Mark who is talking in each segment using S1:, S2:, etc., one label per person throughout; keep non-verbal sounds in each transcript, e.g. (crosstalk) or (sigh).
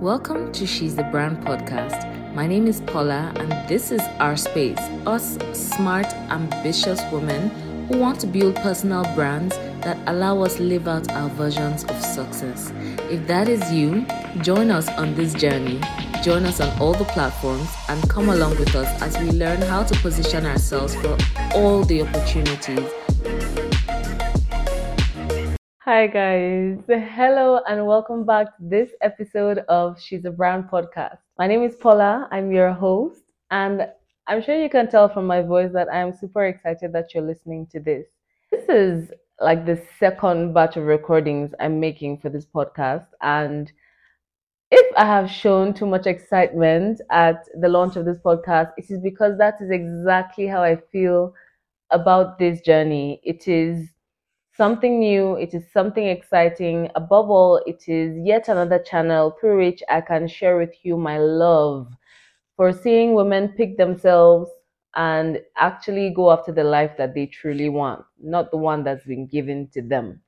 S1: Welcome to She's the Brand podcast. My name is Paula, and this is our space. Us smart, ambitious women who want to build personal brands that allow us live out our versions of success. If that is you, join us on this journey. Join us on all the platforms and come along with us as we learn how to position ourselves for all the opportunities Hi, guys. Hello, and welcome back to this episode of She's a Brand podcast. My name is Paula. I'm your host, and I'm sure you can tell from my voice that I'm super excited that you're listening to this. This is like the second batch of recordings I'm making for this podcast, and if I have shown too much excitement at the launch of this podcast, it is because that is exactly how I feel about this journey. It is something new, it is something exciting. Above all, it is yet another channel through which I can share with you my love for seeing women pick themselves and actually go after the life that they truly want, not the one that's been given to them.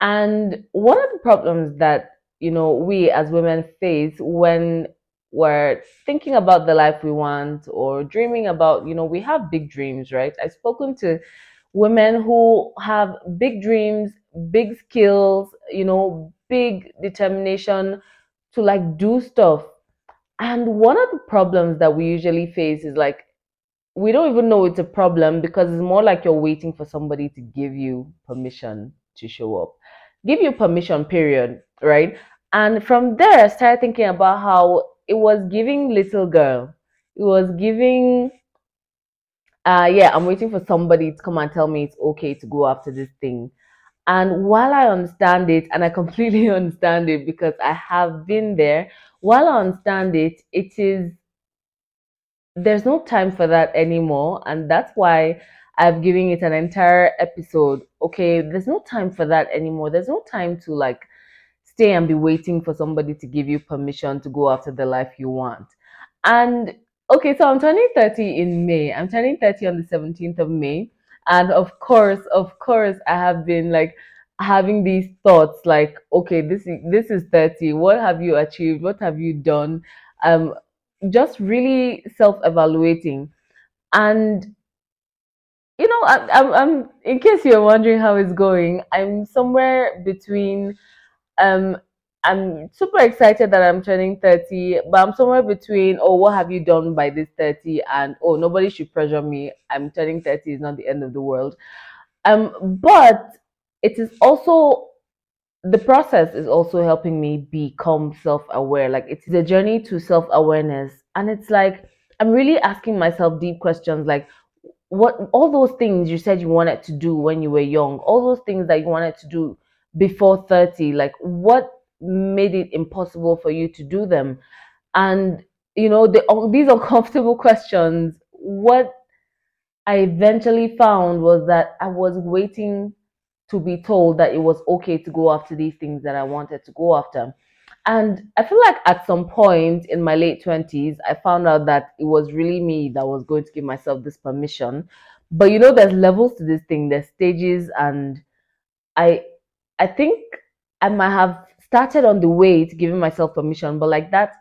S1: And one of the problems that you know we as women face when we're thinking about the life we want or dreaming about, you know, we have big dreams, right? I've spoken to women who have big dreams, big skills, you know, big determination to like do stuff. And one of the problems that we usually face is like we don't even know it's a problem because it's more like you're waiting for somebody to give you permission to show up. Give you permission, period, right? And from there, I started thinking about how it was giving little girl. It was giving uh yeah i'm waiting for somebody to come and tell me it's okay to go after this thing. And while i understand it and i completely (laughs) understand it because i have been there while i understand it it is there's no time for that anymore. And that's why i've given it an entire episode. Okay there's no time for that anymore. There's no time to like stay and be waiting for somebody to give you permission to go after the life you want. And Okay, so I'm turning 30 in May. I'm turning 30 on the 17th of May. And of course, of course, I have been like having these thoughts like, okay, this is this is 30. What have you achieved? What have you done? Um just really self-evaluating. And you know, I, I'm, I'm in case you're wondering how it's going, I'm somewhere between um I'm super excited that I'm turning 30, but I'm somewhere between, oh, what have you done by this 30? And oh, nobody should pressure me. I'm turning 30 is not the end of the world. Um, but it is also the process is also helping me become self-aware. Like it's a journey to self-awareness. And it's like I'm really asking myself deep questions like what all those things you said you wanted to do when you were young, all those things that you wanted to do before 30, like what made it impossible for you to do them. And you know the, these uncomfortable (laughs) questions what i eventually found was that i was waiting to be told that it was okay to go after these things that i wanted to go after. And i feel like at some point in my late 20s i found out that it was really me that was going to give myself this permission. But you know there's levels to this thing. There's stages and i i think i might have started on the way to giving myself permission, but like that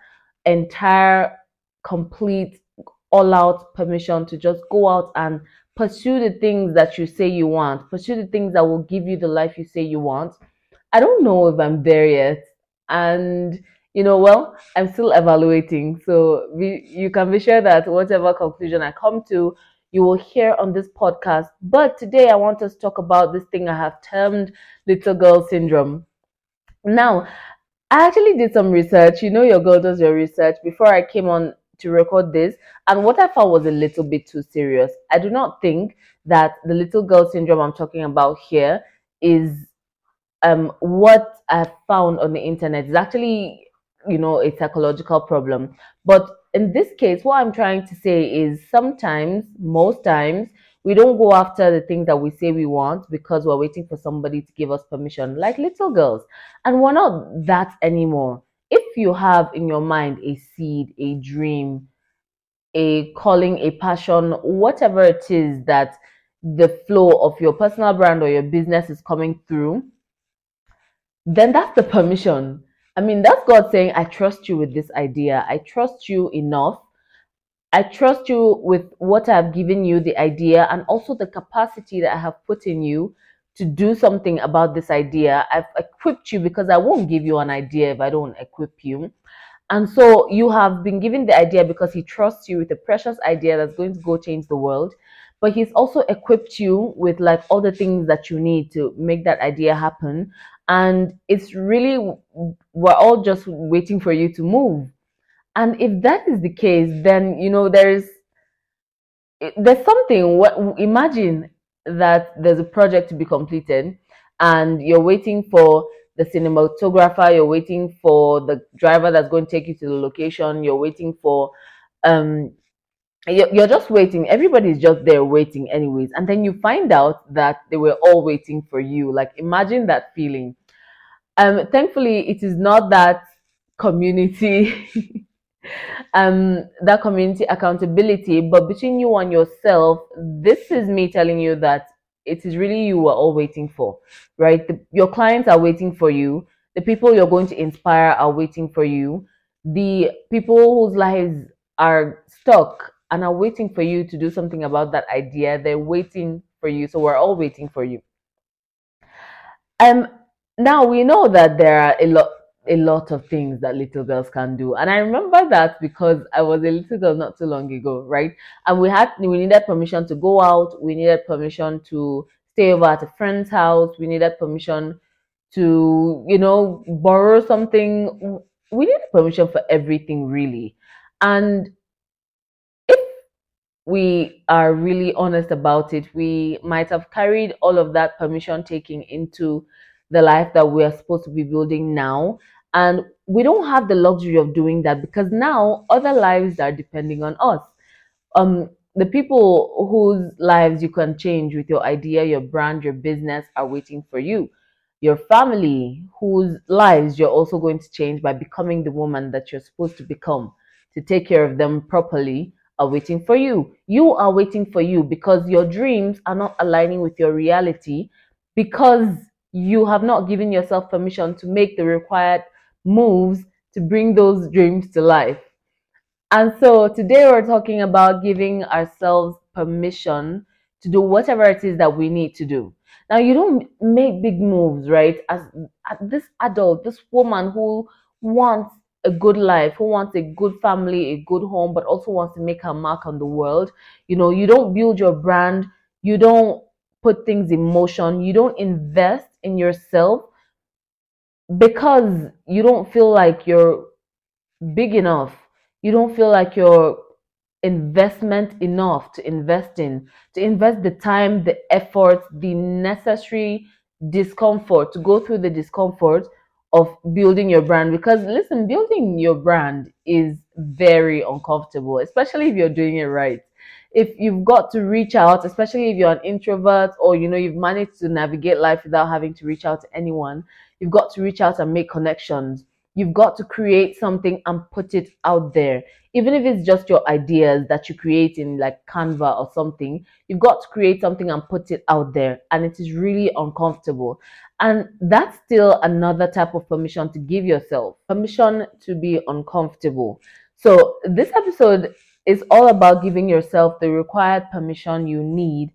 S1: entire complete all out permission to just go out and pursue the things that you say you want, pursue the things that will give you the life you say you want. I don't know if I'm there yet. And you know, well, I'm still evaluating. So we, you can be sure that whatever conclusion I come to, you will hear on this podcast. But today I want us to talk about this thing I have termed little girl syndrome. Now, I actually did some research. You know, your girl does your research before I came on to record this. And what I found was a little bit too serious. I do not think that the little girl syndrome I'm talking about here is um, what I found on the internet. It's actually, you know, a psychological problem. But in this case, what I'm trying to say is sometimes, most times, we don't go after the things that we say we want because we're waiting for somebody to give us permission, like little girls. And we're not that anymore. If you have in your mind a seed, a dream, a calling, a passion, whatever it is that the flow of your personal brand or your business is coming through, then that's the permission. I mean, that's God saying, I trust you with this idea. I trust you enough. I trust you with what I've given you, the idea, and also the capacity that I have put in you to do something about this idea. I've equipped you because I won't give you an idea if I don't equip you. And so you have been given the idea because He trusts you with a precious idea that's going to go change the world. But He's also equipped you with like all the things that you need to make that idea happen. And it's really, we're all just waiting for you to move. And if that is the case, then, you know, there's, there's something, what, imagine that there's a project to be completed and you're waiting for the cinematographer, you're waiting for the driver that's going to take you to the location, you're waiting for um you're just waiting. Everybody's just there waiting anyways. And then you find out that they were all waiting for you. Like imagine that feeling. Um thankfully it is not that community (laughs) um that community accountability but between you and yourself this is me telling you that it is really you are all waiting for right? The, your clients are waiting for you. The people you're going to inspire are waiting for you. The people whose lives are stuck and are waiting for you to do something about that idea they're waiting for you. So we're all waiting for you. Um now we know that there are a lot a lot of things that little girls can do. And i remember that because i was a little girl not too long ago right? And we had we needed permission to go out. We needed permission to stay over at a friend's house. We needed permission to you know borrow something. We needed permission for everything really. And if we are really honest about it we might have carried all of that permission taking into the life that we are supposed to be building now. And we don't have the luxury of doing that because now other lives are depending on us. Um the people whose lives you can change with your idea your brand your business are waiting for you. Your family whose lives you're also going to change by becoming the woman that you're supposed to become to take care of them properly are waiting for you. You are waiting for you because your dreams are not aligning with your reality because you have not given yourself permission to make the required moves to bring those dreams to life. And so today we're talking about giving ourselves permission to do whatever it is that we need to do. Now you don't make big moves, right? As, as this adult, this woman who wants a good life, who wants a good family, a good home, but also wants to make her mark on the world. You know, you don't build your brand, you don't put things in motion, you don't invest in yourself because you don't feel like you're big enough. You don't feel like you're investment enough to invest in, to invest the time, the effort, the necessary discomfort, to go through the discomfort of building your brand. Because listen, building your brand is very uncomfortable, especially if you're doing it right if you've got to reach out, especially if you're an introvert or you know you've managed to navigate life without having to reach out to anyone, you've got to reach out and make connections. You've got to create something and put it out there. Even if it's just your ideas that you create in like Canva or something, you've got to create something and put it out there. And it is really uncomfortable. And that's still another type of permission to give yourself permission to be uncomfortable. So, this episode is all about giving yourself the required permission you need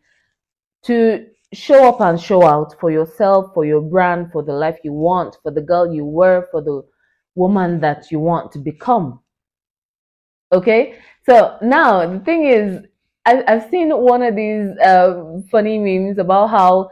S1: to show up and show out for yourself, for your brand, for the life you want, for the girl you were, for the woman that you want to become. Okay, so now the thing is, I, have seen one of these uh, funny memes about how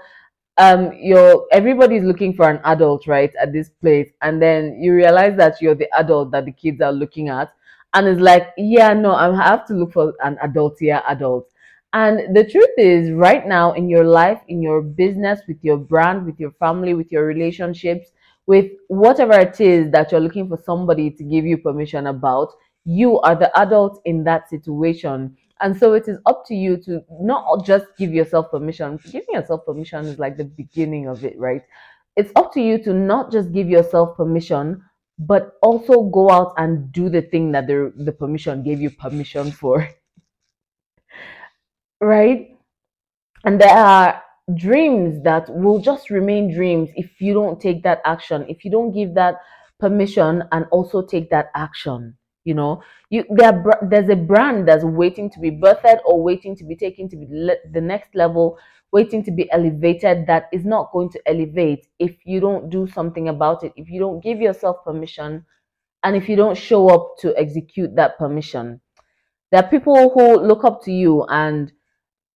S1: um you're everybody's looking for an adult right at this place and then you realize that you're the adult that the kids are looking at and it's like, yeah, no, I have to look for an adult here, adult. And the truth is, right now in your life, in your business, with your brand, with your family, with your relationships, with whatever it is that you're looking for somebody to give you permission about, you are the adult in that situation. And so it is up to you to not just give yourself permission. Giving yourself permission is like the beginning of it, right? It's up to you to not just give yourself permission, but also go out and do the thing that the, the permission gave you permission for. (laughs) right? And there are dreams that will just remain dreams if you don't take that action, if you don't give that permission and also take that action you know you there there's a brand that's waiting to be birthed or waiting to be taken to be le- the next level waiting to be elevated that is not going to elevate if you don't do something about it if you don't give yourself permission and if you don't show up to execute that permission. There are people who look up to you and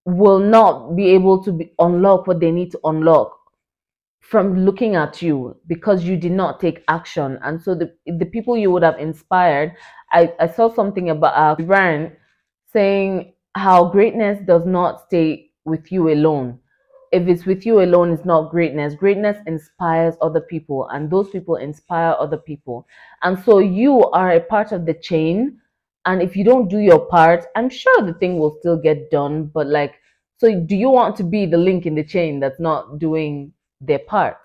S1: will not be able to be, unlock what they need to unlock from looking at you because you did not take action. And so the the people you would have inspired i, I saw something about uh, a brand saying how greatness does not stay with you alone. If it's with you alone it's not greatness. Greatness inspires other people and those people inspire other people. And so you are a part of the chain and if you don't do your part i'm sure the thing will still get done but like so do you want to be the link in the chain that's not doing their part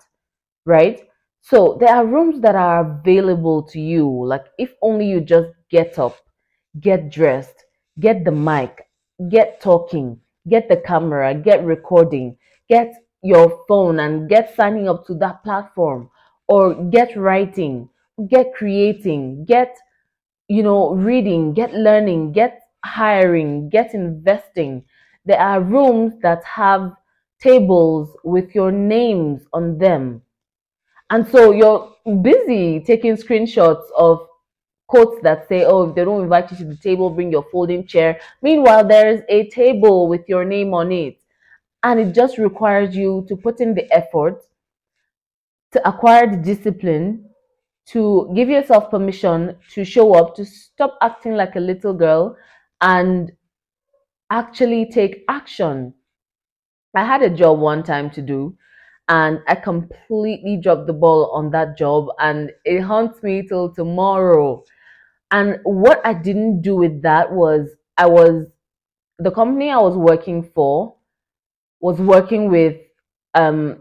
S1: right? So there are rooms that are available to you. Like if only you just get up get dressed get the mic get talking get the camera get recording get your phone and get signing up to that platform or get writing get creating get you know reading get learning get hiring get investing. There are rooms that have tables with your names on them. And so you're busy taking screenshots of quotes that say, oh, if they don't invite you to the table, bring your folding chair. Meanwhile, there's a table with your name on it. And it just requires you to put in the effort, to acquire the discipline, to give yourself permission to show up, to stop acting like a little girl and actually take action. I had a job one time to do and I completely dropped the ball on that job and it haunts me till tomorrow. And what I didn't do with that was I was the company I was working for was working with um,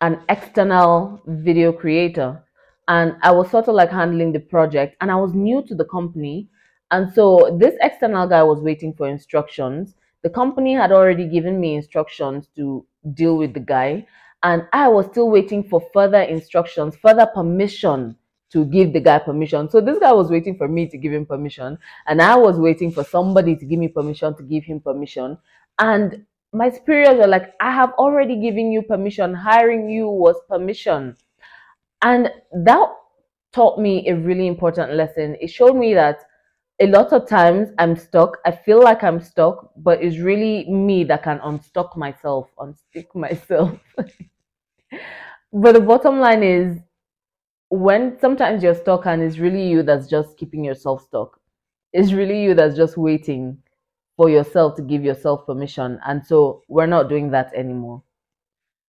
S1: an external video creator and I was sort of like handling the project and I was new to the company and so this external guy was waiting for instructions the company had already given me instructions to deal with the guy and I was still waiting for further instructions further permission to give the guy permission. So this guy was waiting for me to give him permission, and I was waiting for somebody to give me permission to give him permission. And my superiors were like, I have already given you permission. Hiring you was permission. And that taught me a really important lesson. It showed me that a lot of times I'm stuck. I feel like I'm stuck, but it's really me that can unstuck myself, unstick (laughs) myself. but the bottom line is when sometimes you're stuck and it's really you that's just keeping yourself stuck. It's really you that's just waiting for yourself to give yourself permission. And so we're not doing that anymore.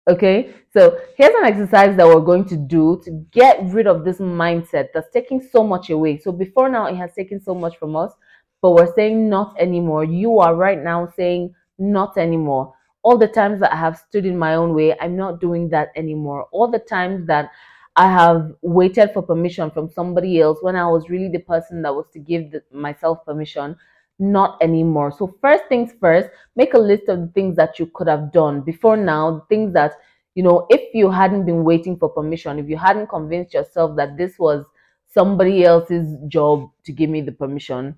S1: Okay, so here's an exercise that we're going to do to get rid of this mindset that's taking so much away. So before now, it has taken so much from us, but we're saying not anymore. You are right now saying not anymore. All the times that I have stood in my own way, I'm not doing that anymore. All the times that I have waited for permission from somebody else when I was really the person that was to give the, myself permission. Not anymore. So, first things first, make a list of the things that you could have done before now, things that, you know, if you hadn't been waiting for permission, if you hadn't convinced yourself that this was somebody else's job to give me the permission,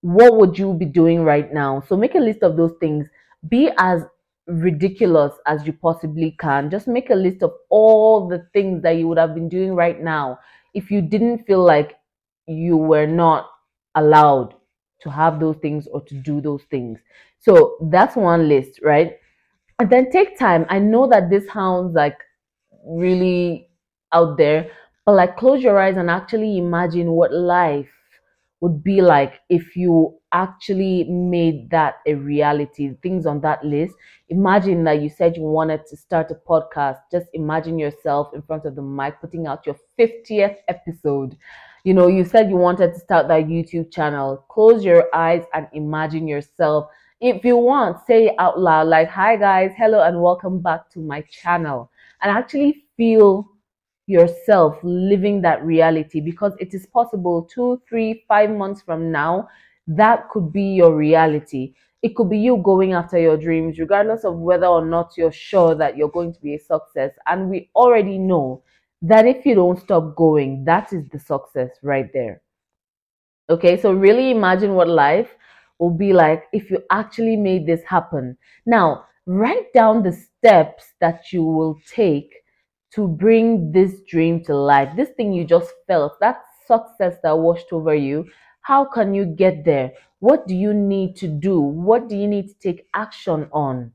S1: what would you be doing right now? So, make a list of those things. Be as ridiculous as you possibly can. Just make a list of all the things that you would have been doing right now if you didn't feel like you were not allowed to have those things or to do those things. So that's one list, right? And then take time. I know that this sounds like really out there, but like close your eyes and actually imagine what life would be like if you actually made that a reality, things on that list. Imagine that you said you wanted to start a podcast. Just imagine yourself in front of the mic putting out your 50th episode. You know, you said you wanted to start that YouTube channel. Close your eyes and imagine yourself. If you want, say out loud, like, hi guys, hello, and welcome back to my channel. And actually feel yourself living that reality because it is possible two, three, five months from now, that could be your reality. It could be you going after your dreams, regardless of whether or not you're sure that you're going to be a success. And we already know that if you don't stop going, that is the success right there. Okay, so really imagine what life will be like if you actually made this happen. Now, write down the steps that you will take to bring this dream to life. This thing you just felt, that success that washed over you, how can you get there? What do you need to do? What do you need to take action on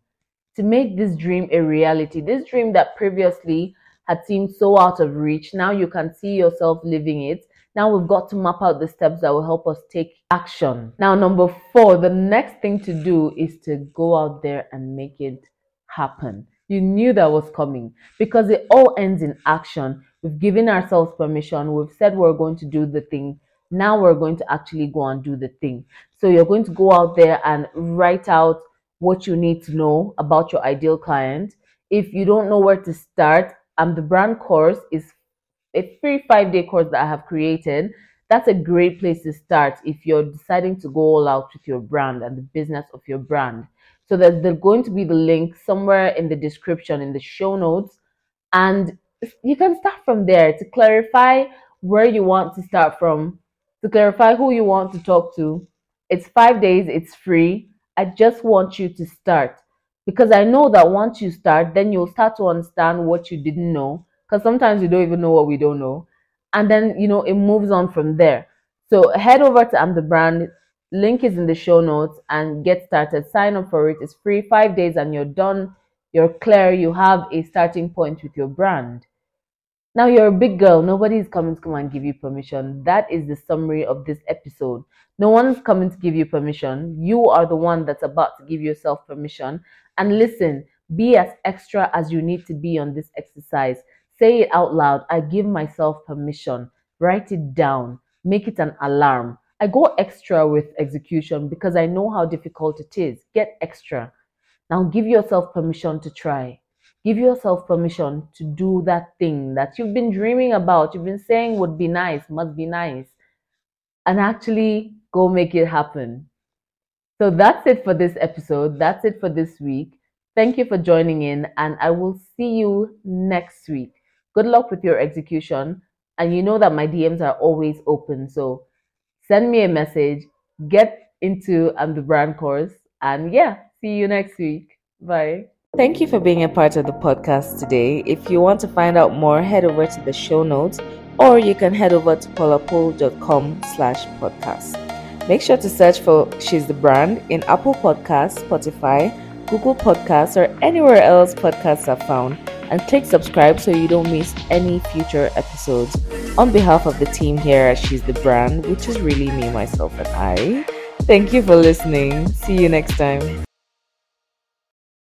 S1: to make this dream a reality? This dream that previously had seemed so out of reach, now you can see yourself living it. Now we've got to map out the steps that will help us take action. Now, number four, the next thing to do is to go out there and make it happen. You knew that was coming because it all ends in action. We've given ourselves permission. We've said we're going to do the thing. Now we're going to actually go and do the thing. So you're going to go out there and write out what you need to know about your ideal client. If you don't know where to start, um, the brand course is a free five day course that I have created. That's a great place to start if you're deciding to go all out with your brand and the business of your brand. So there's, there's going to be the link somewhere in the description, in the show notes. And you can start from there to clarify where you want to start from, to clarify who you want to talk to. It's five days, it's free. I just want you to start because I know that once you start, then you'll start to understand what you didn't know. Because sometimes we don't even know what we don't know. And then, you know, it moves on from there. So head over to I'm the Brand Link is in the show notes and get started. Sign up for it. It's free, five days, and you're done. You're clear. You have a starting point with your brand. Now you're a big girl. Nobody's coming to come and give you permission. That is the summary of this episode. No one's coming to give you permission. You are the one that's about to give yourself permission. And listen, be as extra as you need to be on this exercise. Say it out loud. I give myself permission. Write it down. Make it an alarm. I go extra with execution because I know how difficult it is. Get extra. Now give yourself permission to try. Give yourself permission to do that thing that you've been dreaming about, you've been saying would be nice, must be nice, and actually go make it happen. So that's it for this episode. That's it for this week. Thank you for joining in, and I will see you next week. Good luck with your execution. And you know that my DMs are always open. So send me a message, get into um, the brand course, and yeah, see you next week. Bye. Thank you for being a part of the podcast today. If you want to find out more, head over to the show notes or you can head over to paulapwul.com slash podcast. Make sure to search for She's the Brand in Apple Podcasts, Spotify, Google Podcasts, or anywhere else podcasts are found and click subscribe so you don't miss any future episodes. On behalf of the team here at She's the Brand, which is really me, myself, and I, thank you for listening. See you next time.